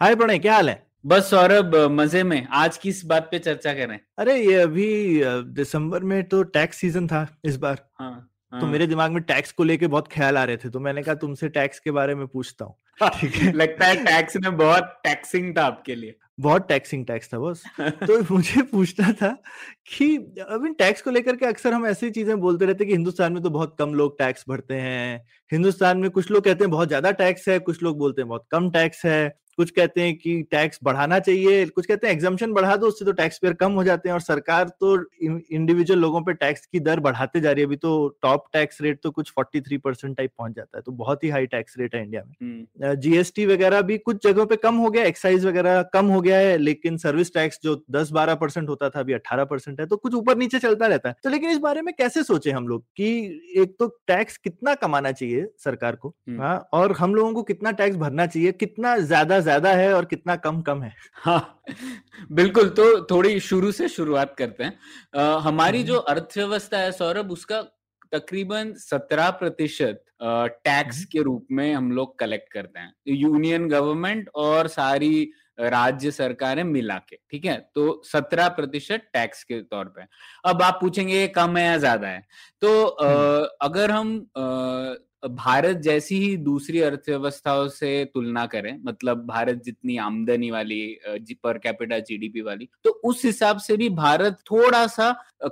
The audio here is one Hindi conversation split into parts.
हाय प्रणय क्या हाल है? बस सौरभ मज़े में। आज किस बात पे चर्चा करें? अरे ये अभी दिसंबर में तो टैक्स सीज़न था इस बार। हाँ, हाँ. तो हाँ। मेरे दिमाग में टैक्स को लेके बहुत ख्याल आ रहे थे तो मैंने कहा तुमसे टैक्स के बारे में पूछता हूँ। ठीक है? लगता है टैक्स में बहुत टैक्सिंग था आपके लिए। बहुत टैक्सिंग टैक्स था बस। तो मुझे पूछना था कि अभी टैक्स को लेकर के अक्सर हम ऐसी चीज़ें बोलते रहते हैं कि हिंदुस्तान में तो बहुत कम लोग टैक्स भरते हैं। हिंदुस्तान में कुछ लोग कहते हैं बहुत ज़्यादा टैक्स है कुछ लोग बोलते हैं बहुत कम टैक्स है। कुछ कहते हैं कि टैक्स बढ़ाना चाहिए कुछ कहते हैं एग्जामेशन बढ़ा दो उससे तो टैक्स पेयर कम हो जाते हैं और सरकार तो इंडिविजुअल लोगों पे टैक्स की दर बढ़ाते जा रही है। अभी तो टॉप टैक्स रेट तो कुछ 43 परसेंट टाइप पहुँच जाता है तो बहुत ही हाई टैक्स रेट है इंडिया में। हम्म, जीएसटी वगैरह भी कुछ जगहों पे कम हो गया एक्साइज वगैरह कम हो गया है लेकिन सर्विस टैक्स जो दस बारह परसेंट होता था अभी 18 परसेंट है तो कुछ ऊपर नीचे चलता रहता है। तो लेकिन इस बारे में कैसे सोचे हम लोग कि एक तो टैक्स कितना कमाना चाहिए सरकार को हम्म। हाँ और हम लोगों को कितना टैक्स भरना चाहिए कितना ज़्यादा ज़्यादा है और कितना कम कम है हाँ बिल्कुल तो थोड़ी शुरू से शुरुआत करते हैं अ, हमारी हम्म। जो अर्थव्यवस्था है सौरभ उसका तकरीबन सत्रह प्रतिशत टैक्स हम्म। के रूप में हम लोग कलेक्ट करते हैं यूनियन गवर्नमेंट और सारी राज्य सरकारें मिला के ठीक है तो सत्रह प्रतिशत टैक्स के तौर पे अब आप पूछेंगे कम है या ज़्यादा है तो अ, हम्म। अगर हम भारत जैसी ही दूसरी अर्थव्यवस्थाओं से तुलना करें मतलब भारत जितनी आमदनी वाली पर कैपिटा जीडीपी वाली तो उस हिसाब से भी भारत थोड़ा सा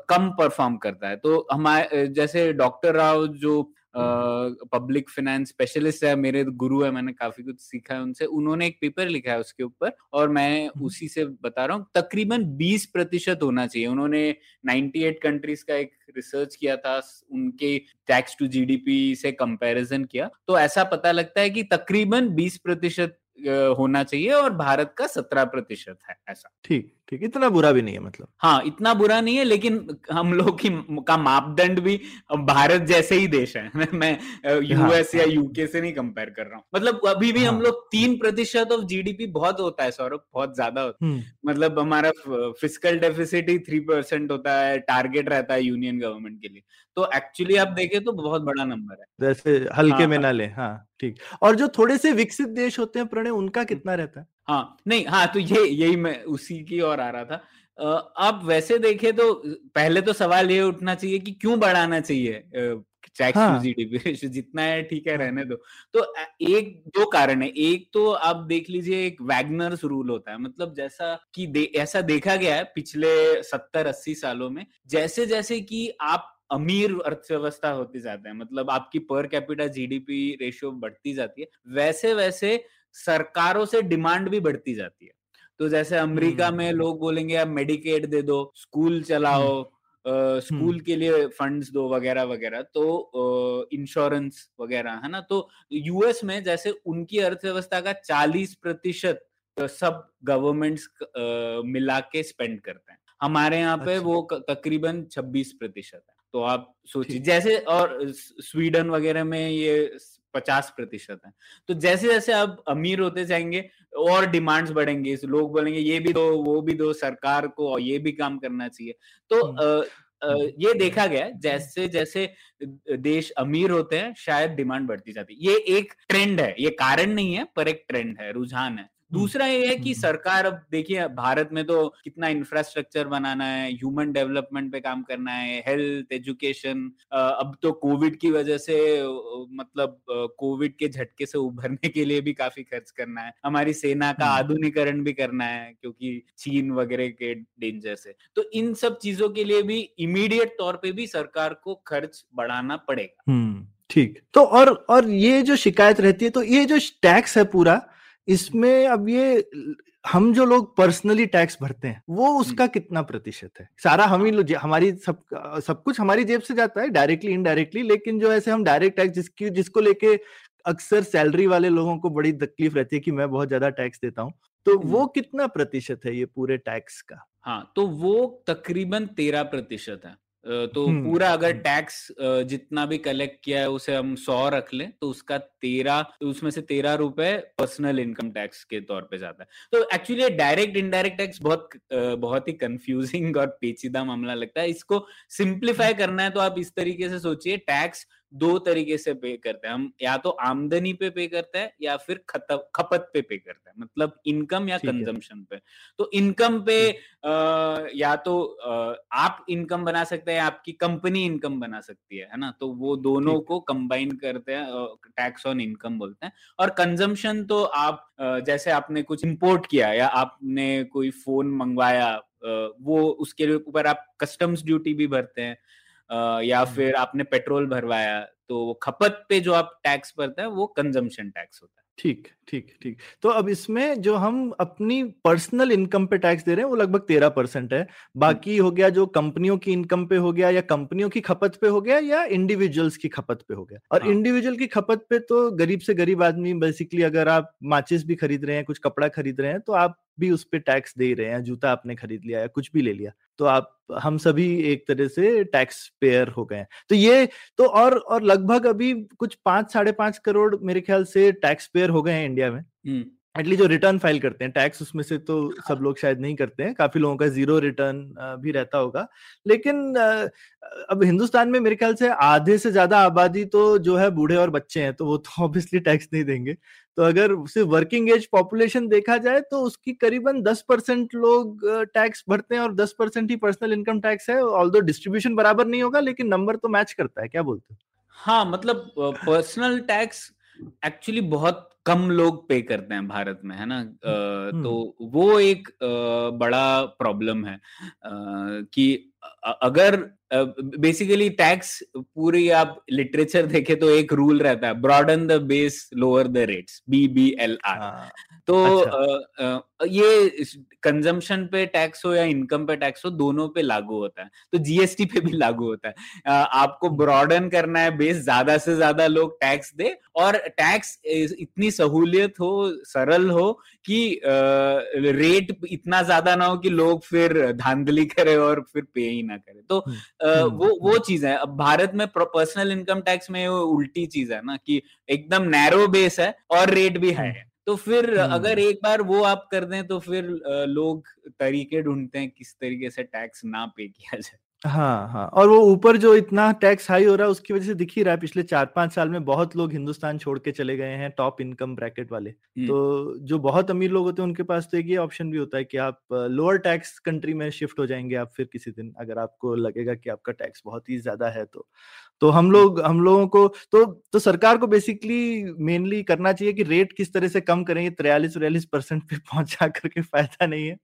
कम परफॉर्म करता है। तो हमारे जैसे डॉक्टर राव जो पब्लिक फाइनेंस स्पेशलिस्ट है मेरे गुरु है मैंने काफ़ी कुछ सीखा है उनसे। उन्होंने एक पेपर लिखा है उसके ऊपर और मैं हम्म। उसी से बता रहा हूँ तकरीबन 20 प्रतिशत होना चाहिए। उन्होंने 98 कंट्रीज़ का एक रिसर्च किया था उनके टैक्स टू जीडीपी से कंपैरिजन किया। तो ऐसा पता लगता है कि तकरीबन 20 प्रतिशत होना चाहिए और भारत का 17 प्रतिशत है ऐसा। ठीक। ठीक इतना बुरा भी नहीं है मतलब। हाँ इतना बुरा नहीं है लेकिन हम लोग की का मापदंड भी भारत जैसे ही देश है। मैं यूएस या यूके से नहीं कंपेयर कर रहा हूँ। मतलब अभी भी हम हाँ। लोग तीन प्रतिशत ऑफ़ जीडीपी बहुत होता है सौरभ बहुत ज़्यादा होता है। हम्म। मतलब हमारा फ़िज़िकल डेफिसिट ही थ्री परसेंट होता है टारगेट रहता है यूनियन गवर्नमेंट के लिए। तो एक्चुअली आप देखें तो बहुत बड़ा नंबर है। जैसे हल्के हाँ, में हाँ। ना ले हाँ ठीक। और जो थोड़े से विकसित देश होते हैं प्रणय उनका कितना रहता है? हाँ नहीं हाँ तो ये यही मैं उसी की ओर आ रहा था। अ, आप वैसे देखे तो पहले तो सवाल ये उठना चाहिए कि क्यों बढ़ाना चाहिए? टैक्स हाँ। जीडीपी जितना है ठीक है हाँ। रहने दो। तो एक दो कारण है। एक तो आप देख लीजिए एक वैगनर्स रूल होता है। मतलब जैसा कि दे, ऐसा देखा गया है पिछले सत्तर अस्सी सालों में जैसे जैसे कि आप अमीर अर्थव्यवस्था होती जाते हैं मतलब आपकी पर कैपिटा जीडीपी रेशियो बढ़ती जाती है वैसे वैसे सरकारों से डिमांड भी बढ़ती जाती है। तो जैसे अमेरिका में हम्म। लोग बोलेंगे आप मेडिकेट दे दो स्कूल चलाओ अ, स्कूल के लिए फंड्स दो वगैरह वगैरह। तो इंश्योरेंस वगैरह है ना? तो यूएस में जैसे उनकी अर्थव्यवस्था का 40 प्रतिशत सब गवर्नमेंट्स मिला के स्पेंड करते हैं। हमारे यहाँ पे अच्छा। वो तकरीबन 26 प्रतिशत है। तो आप सोचिए जैसे और स्वीडन वगैरह में ये पचास प्रतिशत है। तो जैसे जैसे अब अमीर होते जाएँगे और डिमांड्स बढ़ेंगे इस लोग बोलेंगे ये भी दो वो भी दो सरकार को और ये भी काम करना चाहिए। तो आ, अ, अ, ये देखा गया जैसे जैसे देश अमीर होते हैं शायद डिमांड बढ़ती जाती है। ये एक ट्रेंड है ये कारण नहीं है पर एक ट्रेंड है रुझान है। दूसरा ये है कि हम्म। सरकार अब देखिए भारत में तो कितना इंफ्रास्ट्रक्चर बनाना है ह्यूमन डेवलपमेंट पे काम करना है हेल्थ एजुकेशन अब तो कोविड की वजह से मतलब कोविड के झटके से उभरने के लिए भी काफ़ी खर्च करना है। हमारी सेना का हम्म। आधुनिकरण भी करना है क्योंकि चीन वगैरह के डेंजर से। तो इन सब चीज़ों के लिए भी इमीडिएट तौर पे भी सरकार को खर्च बढ़ाना पड़ेगा। हम्म ठीक। तो और और ये जो शिकायत रहती है तो ये जो टैक्स है पूरा इसमें अब ये हम जो लोग पर्सनली टैक्स भरते हैं वो उसका कितना प्रतिशत है? सारा हम ही लोग हमारी सब सब कुछ हमारी जेब से जाता है डायरेक्टली इनडायरेक्टली लेकिन जो ऐसे हम डायरेक्ट टैक्स जिसकी जिसको लेके अक्सर सैलरी वाले लोगों को बड़ी तकलीफ़ रहती है कि मैं बहुत ज़्यादा टैक्स देता हूँ तो हम्म। वो कितना प्रतिशत है ये पूरे टैक्स का? हाँ तो वो तकरीबन तेरह प्रतिशत है। तो पूरा अगर। टैक्स जितना भी कलेक्ट किया है उसे हम सौ रख लें तो उसका तेरह तो उसमें से तेरह रुपए पर्सनल इनकम टैक्स के तौर पे जाता है। तो एक्चुअली डायरेक्ट इनडायरेक्ट टैक्स बहुत बहुत ही कंफ्यूजिंग और पेचीदा मामला लगता है। इसको सिंप्लीफाई करना है तो आप इस तरीके से सोचिए टैक्स दो तरीके से पे करते हैं। हम या तो आमदनी पे पे करते हैं या फिर खपत पे पे करते हैं मतलब इनकम या। कंजम्पशन पे। तो इनकम पे अ, या तो अ, आप इनकम बना सकते हैं आपकी कंपनी इनकम बना सकती है है ना? तो वो दोनों को कंबाइन करते हैं टैक्स ऑन इनकम बोलते हैं। और कंजम्पशन तो आप जैसे आपने कुछ इंपोर्ट किया या आपने कोई फ़ोन मंगवाया वो उसके ऊपर आप कस्टम्स ड्यूटी भी भरते हैं। या हम्म। फिर आपने पेट्रोल भरवाया तो खपत पे जो आप टैक्स भरते हैं वो कंजम्पशन टैक्स होता है। ठीक ठीक ठीक। तो अब इसमें जो हम अपनी पर्सनल इनकम पे टैक्स दे रहे हैं वो लगभग तेरह परसेंट है। बाकी हो गया जो कंपनियों की इनकम पे हो गया या कंपनियों की खपत पे हो गया या इंडिविजुअल्स की खपत पे हो गया। और हाँ। इंडिविजुअल की खपत पे तो गरीब से गरीब आदमी बेसिकली अगर आप माचिस भी खरीद रहे हैं कुछ कपड़ा खरीद रहे हैं तो आप भी उस पे टैक्स दे रहे हैं जूता आपने खरीद लिया या कुछ भी ले लिया। तो आप, हम सभी एक तरह से टैक्स पेयर हो गए हैं। तो ये तो और और लगभग अभी कुछ पाँच, साढ़े पाँच करोड़ मेरे ख्याल से टैक्स पेयर हो गए हैं इंडिया में। एटलीस्ट जो रिटर्न फ़ाइल करते हैं टैक्स उसमें से तो सब लोग शायद नहीं करते हैं। काफ़ी लोगों का ज़ीरो रिटर्न भी रहता होगा। लेकिन अब हिंदुस्तान में मेरे ख्याल से आधे से ज़्यादा आबादी तो जो है बूढ़े और बच्चे हैं तो वो तो ऑब्वियसली टैक्स नहीं देंगे। तो अगर सिर्फ़ वर्किंग एज पॉपुलेशन देखा जाए तो उसकी करीबन 10 परसेंट लोग टैक्स भरते हैं और 10 परसेंट ही पर्सनल इनकम टैक्स है। ऑल्दो डिस्ट्रीब्यूशन बराबर नहीं होगा लेकिन नंबर तो मैच करता है। क्या बोलते हो? हाँ मतलब पर्सनल टैक्स एक्चुअली बहुत कम लोग पे करते हैं भारत में है ना? अ, तो वो एक बड़ा प्रॉब्लम है। कि अगर बेसिकली टैक्स पूरी आप लिटरेचर देखे तो एक रूल रहता है broaden the base lower the rates B B L R तो अच्छा। अ, ये कंजम्पशन पे टैक्स हो या इनकम पे टैक्स हो दोनों पे लागू होता है तो जीएसटी पे भी लागू होता है अ, आपको। ब्रॉडन करना है बेस ज़्यादा से ज़्यादा लोग टैक्स दे और टैक्स इतनी सहूलियत हो सरल हो कि रेट इतना ज़्यादा ना हो कि लोग फिर धांधली करे और फिर पे ही ना करे तो हम्म, वो वो चीज़ है। अब भारत में पर्सनल इनकम टैक्स में वो उल्टी चीज़ है ना कि एकदम नैरो बेस है और रेट भी हाई हम्म, है। तो फिर हम्म। अगर एक बार वो आप कर दें तो फिर लोग तरीके ढूंढते हैं किस तरीके से टैक्स ना पे किया जाए। हाँ हाँ। और वो ऊपर जो इतना टैक्स हाई हो रहा है उसकी वजह से दिख ही रहा है पिछले चार पाँच साल में बहुत लोग हिंदुस्तान छोड़ के चले गए हैं टॉप इनकम ब्रैकेट वाले। तो जो बहुत अमीर लोग होते हैं उनके पास तो एक ये ऑप्शन भी होता है कि आप लोअर टैक्स कंट्री में शिफ्ट हो जाएँगे आप फिर किसी दिन अगर आपको लगेगा कि आपका टैक्स बहुत ही ज़्यादा है तो। तो हम लोग हम लोगों को तो तो सरकार को बेसिकली मेनली करना चाहिए कि रेट किस तरह से कम करेंगे त्रियालीस उरियालीस परसेंट पे पहुँचा करके फ़ायदा नहीं है।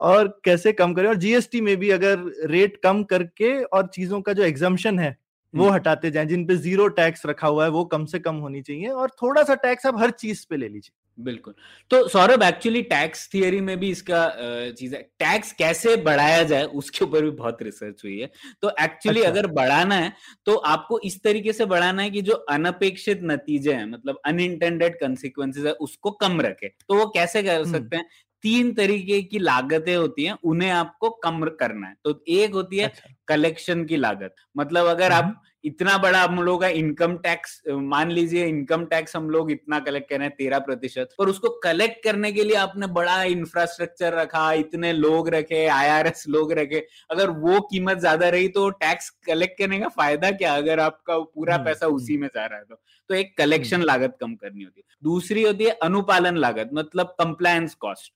और कैसे कम करें? और जीएसटी में भी अगर रेट कम करके और चीज़ों का जो एग्जाम्शन है वो हम्म। हटाते जाएँ जिन पे ज़ीरो टैक्स रखा हुआ है वो कम से कम होनी चाहिए और थोड़ा सा टैक्स आप हर चीज़ पे ले लीजिए। बिल्कुल। तो सौरभ एक्चुअली टैक्स थियरी में भी इसका चीज़ है। टैक्स कैसे बढ़ाया जाए उसके ऊपर भी बहुत रिसर्च हुई है। तो एक्चुअली अच्छा। अगर बढ़ाना है तो आपको इस तरीके से बढ़ाना है कि जो अनपेक्षित नतीजे हैं मतलब अनइंटेंडेड कंसिक्वेंसेज है उसको कम रखे। तो वो कैसे कर हम्म। सकते हैं? तीन तरीके की लागतें होती हैं, उन्हें आपको कम करना है। तो एक होती है अच्छा। कलेक्शन की लागत। मतलब अगर हम्म। आप इतना बड़ा हम लोग का इनकम टैक्स मान लीजिए इनकम टैक्स हम लोग इतना कलेक्ट कर रहे हैं तेरह प्रतिशत और उसको कलेक्ट करने के लिए आपने बड़ा इंफ्रास्ट्रक्चर रखा इतने लोग रखे आईआरएस लोग रखे अगर वो कीमत ज़्यादा रही तो टैक्स कलेक्ट करने का फ़ायदा क्या अगर आपका पूरा हम्म, पैसा उसी में जा रहा है तो? तो एक कलेक्शन लागत कम करनी होती है। दूसरी होती है अनुपालन लागत मतलब कंप्लायंस कॉस्ट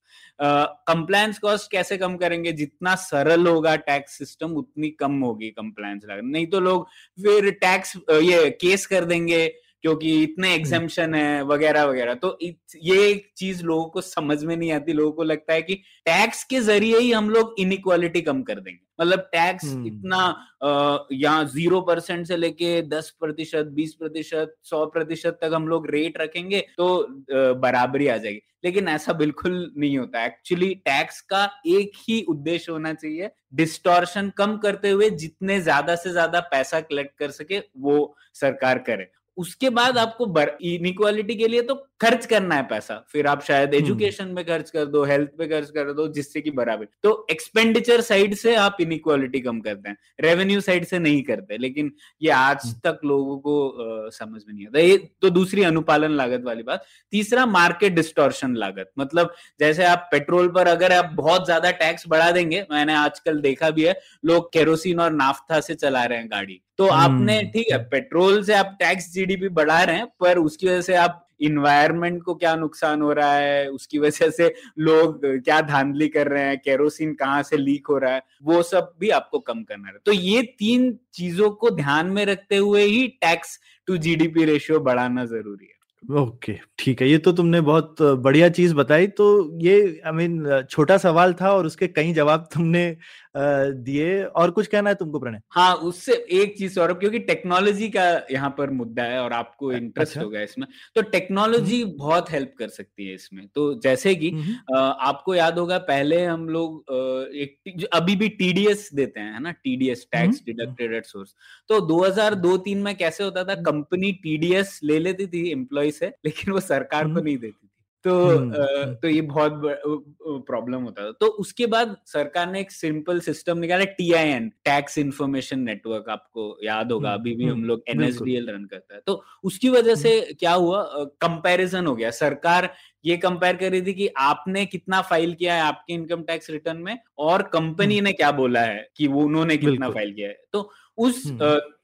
कंप्लायंस कॉस्ट कैसे कम करेंगे? जितना सरल होगा टैक्स सिस्टम उतनी कम होगी कंप्लायंस लगा नहीं तो लोग फिर टैक्स ये केस कर देंगे। क्योंकि इतने एग्जामेशन है वगैरह वगैरह। तो ये एक चीज़ लोगों को समझ में नहीं आती लोगों को लगता है कि टैक्स के ज़रिए ही हम लोग इनइक्वालिटी कम कर देंगे। मतलब टैक्स हम्म। इतना यहाँ ज़ीरो परसेंट से लेके दस प्रतिशत बीस प्रतिशत सौ प्रतिशत तक हम लोग रेट रखेंगे तो बराबरी आ जाएगी। लेकिन ऐसा बिल्कुल नहीं होता। एक्चुअली टैक्स का एक ही उद्देश्य होना चाहिए डिस्टॉर्शन कम करते हुए जितने ज़्यादा से ज़्यादा पैसा कलेक्ट कर सके वो सरकार करे। उसके बाद आपको इनिक्वालिटी के लिए तो खर्च करना है पैसा फिर आप शायद एजुकेशन में खर्च कर दो हेल्थ पे खर्च कर दो जिससे कि बराबर। तो एक्सपेंडिचर साइड से आप इनइक्वालिटी कम करते हैं रेवेन्यू साइड से नहीं करते लेकिन ये आज तक लोगों को आ, समझ में नहीं आता। ये तो दूसरी अनुपालन लागत वाली बात। तीसरा मार्केट डिस्टोर्शन लागत। मतलब जैसे आप पेट्रोल पर अगर आप बहुत ज़्यादा टैक्स बढ़ा देंगे मैंने आजकल देखा भी है लोग केरोसिन और नाफ्था से चला रहे हैं गाड़ी। तो आपने ठीक है पेट्रोल से आप टैक्स जीडीपी बढ़ा रहे हैं पर उसकी वजह से आप इन्वायरमेंट को क्या नुकसान हो रहा है उसकी वजह से लोग क्या धांधली कर रहे हैं केरोसिन कहाँ से लीक हो रहा है वो सब भी आपको कम करना है। तो ये तीन चीज़ों को ध्यान में रखते हुए ही टैक्स टू जीडीपी रेशियो बढ़ाना ज़रूरी है। ओके ठीक है ये तो तुमने बहुत बढ़िया चीज़ बताई तो ये आई I मीन mean, छोटा सवाल था और उसके कई जवाब तुमने दिए। और कुछ कहना है तुमको प्रणय? हाँ उससे एक चीज़ सौरभ क्योंकि टेक्नोलॉजी का यहाँ पर मुद्दा है और आपको इंटरेस्ट अच्छा। होगा इसमें। तो टेक्नोलॉजी बहुत हेल्प कर सकती है इसमें। तो जैसे कि आपको याद होगा पहले हम लोग एक अभी भी टीडीएस देते हैं है ना? TDS tax deducted at source तो 2002-3 में कैसे होता था कंपनी टीडीएस ले लेती थी एम्प्लॉय से लेकिन वो सरकार को नहीं देती तो तो ये बहुत प्रॉब्लम होता था। तो उसके बाद सरकार ने एक सिंपल सिस्टम निकाला T I N tax information network आपको याद होगा अभी भी हम लोग एनएसडीएल रन करता है। तो उसकी वजह से क्या हुआ कंपैरिजन हो गया। सरकार ये कंपेयर कर रही थी कि आपने कितना फ़ाइल किया है आपके इनकम टैक्स रिटर्न में और कंपनी ने क्या बोला है कि वो उन्होंने कितना फ़ाइल किया है। तो उस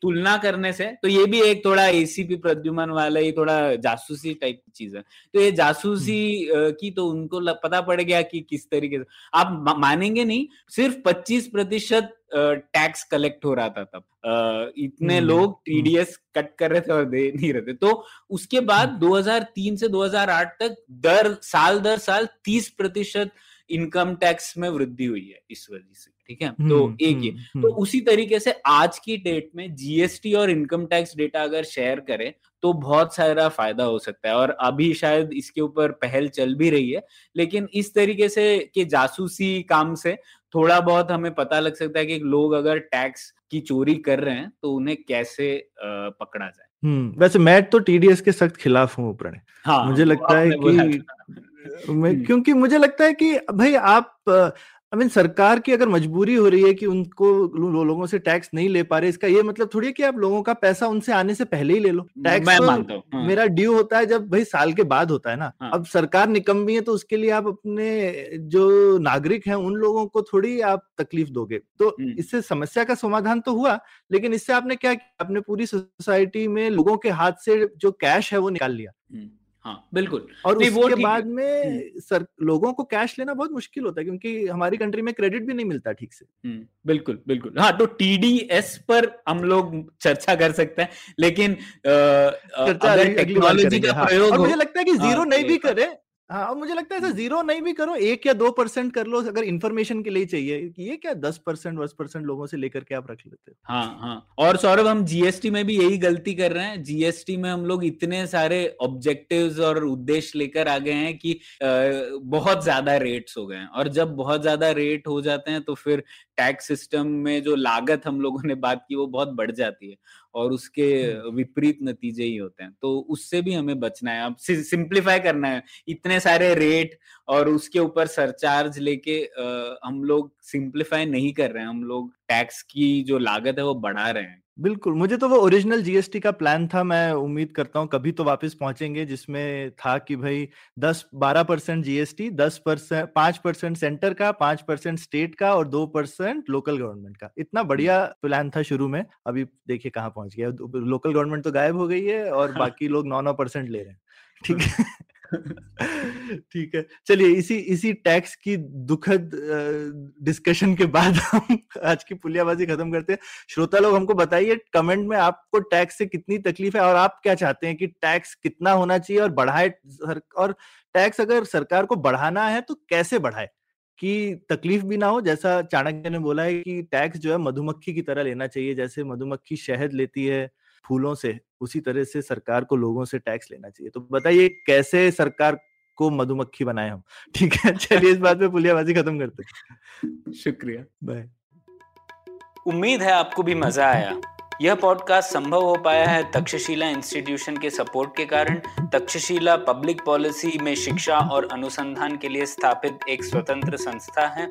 तुलना करने से तो ये भी एक थोड़ा एसीपी प्रद्युमन वाला ये थोड़ा जासूसी टाइप की चीज़ है। तो ये जासूसी की तो उनको पता पड़ गया कि किस तरीके से। आप मानेंगे नहीं सिर्फ़ 25 प्रतिशत टैक्स कलेक्ट हो रहा था तब। इतने लोग टीडीएस कट कर रहे थे और दे नहीं रहे थे। तो उसके बाद 2003 से 2008 तक दर साल दर साल 30 प्रतिशत इनकम टैक्स में वृद्धि हुई है इस वजह से। ठीक है? तो हम्म, एक ये। हम्म, तो हम्म। उसी तरीके से आज की डेट में जीएसटी और इनकम टैक्स डेटा अगर शेयर करें तो बहुत सारा फ़ायदा हो सकता है और अभी शायद इसके ऊपर पहल चल भी रही है लेकिन इस तरीके से के जासूसी काम से थोड़ा बहुत हमें पता लग सकता है कि लोग अगर टैक्स की चोरी कर रहे हैं तो उन्हें कैसे पकड़ा जाए। हम्म वैसे मैं तो टीडीएस के सख्त खिलाफ हूँ प्रणय। हाँ मुझे लगता है कि मैं क्योंकि मुझे लगता है कि भाई आप आई मीन सरकार की अगर मजबूरी हो रही है कि उनको लो, लोगों से टैक्स नहीं ले पा रहे इसका ये मतलब थोड़ी है कि आप लोगों का पैसा उनसे आने से पहले ही ले लो टैक्स मैं तो मानता हूँ हाँ। मेरा ड्यू होता है जब भाई साल के बाद होता है ना हाँ। अब सरकार निकम्मी है तो उसके लिए आप अपने जो नागरिक हैं उन लोगों को थोड़ी आप तकलीफ़ दोगे तो हम्म। इससे समस्या का समाधान तो हुआ लेकिन इससे आपने क्या किया आपने पूरी सोसाइटी में लोगों के हाथ से जो कैश है वो निकाल लिया हम्म। हाँ। बिल्कुल। और उसके बाद में हम्म। सर लोगों को कैश लेना बहुत मुश्किल होता है क्योंकि हमारी कंट्री में क्रेडिट भी नहीं मिलता ठीक से। हम्म, बिल्कुल बिल्कुल। हाँ तो टीडीएस पर हम लोग चर्चा कर सकते हैं लेकिन आ, अगर टेक्नोलॉजी का हाँ। प्रयोग मुझे लगता है कि ज़ीरो हाँ, नहीं भी करे। हाँ मुझे लगता है ऐसा ज़ीरो नहीं भी करो, एक या दो परसेंट कर लो, अगर इन्फॉर्मेशन के लिए चाहिए ये क्या दस परसेंट दस परसेंट लोगों से लेकर के आप रख लेते हो? हाँ हाँ। और सौरभ, हम जीएसटी में भी यही गलती कर रहे हैं। जीएसटी में हम लोग इतने सारे ऑब्जेक्टिव्स और उद्देश्य लेकर आ गए हैं कि बहुत ज़्यादा रेट्स हो गए हैं। और जब बहुत ज़्यादा रेट हो जाते हैं तो फिर टैक्स सिस्टम में जो लागत हम लोगों ने बात की वो बहुत बढ़ जाती है और उसके हम्म। विपरीत नतीजे ही होते हैं। तो उससे भी हमें बचना है। अब सिंप्लीफाई करना है। इतने सारे रेट और उसके ऊपर सरचार्ज लेके हम लोग सिंप्लीफाई नहीं कर रहे हैं। हम लोग टैक्स की जो लागत है वो बढ़ा रहे हैं। बिल्कुल मुझे तो वो ओरिजिनल जीएसटी का प्लान था मैं उम्मीद करता हूँ कभी तो वापस पहुँचेंगे जिसमें था कि भाई 10 12 परसेंट जीएसटी 10 परसेंट पाँच परसेंट सेंटर का पाँच परसेंट स्टेट का और दो परसेंट लोकल गवर्नमेंट का। इतना बढ़िया प्लान था शुरू में अभी देखिए कहाँ पहुँच गया। लोकल गवर्नमेंट तो गायब हो गई है और हाँ। बाकी लोग नौ नौ परसेंट ले रहे हैं। ठीक है? ठीक है। चलिए, इसी इसी टैक्स की दुखद डिस्कशन के बाद हम आज की पुलियाबाजी खत्म करते हैं। श्रोता लोग, हमको बताइए कमेंट में आपको टैक्स से कितनी तकलीफ़ है और आप क्या चाहते हैं कि टैक्स कितना होना चाहिए और बढ़ाए और टैक्स अगर सरकार को बढ़ाना है तो कैसे बढ़ाए? कि तकलीफ़ भी ना हो, जैसा चाणक्य ने बोला है कि टैक्स जो है मधुमक्खी की तरह लेना चाहिए, जैसे मधुमक्खी शहद लेती है फूलों से उसी तरह से सरकार को लोगों से टैक्स लेना चाहिए। तो बताइए कैसे सरकार को मधुमक्खी बनाए हम? ठीक है चलिए इस बात पे पुलियाबाजी खत्म करते शुक्रिया। बाय। उम्मीद है आपको भी मज़ा आया। यह पॉडकास्ट संभव हो पाया है तक्षशिला इंस्टीट्यूशन के सपोर्ट के कारण। तक्षशिला पब्लिक पॉलिसी में शिक्षा और अनुसंधान के लिए स्थापित एक स्वतंत्र संस्था है।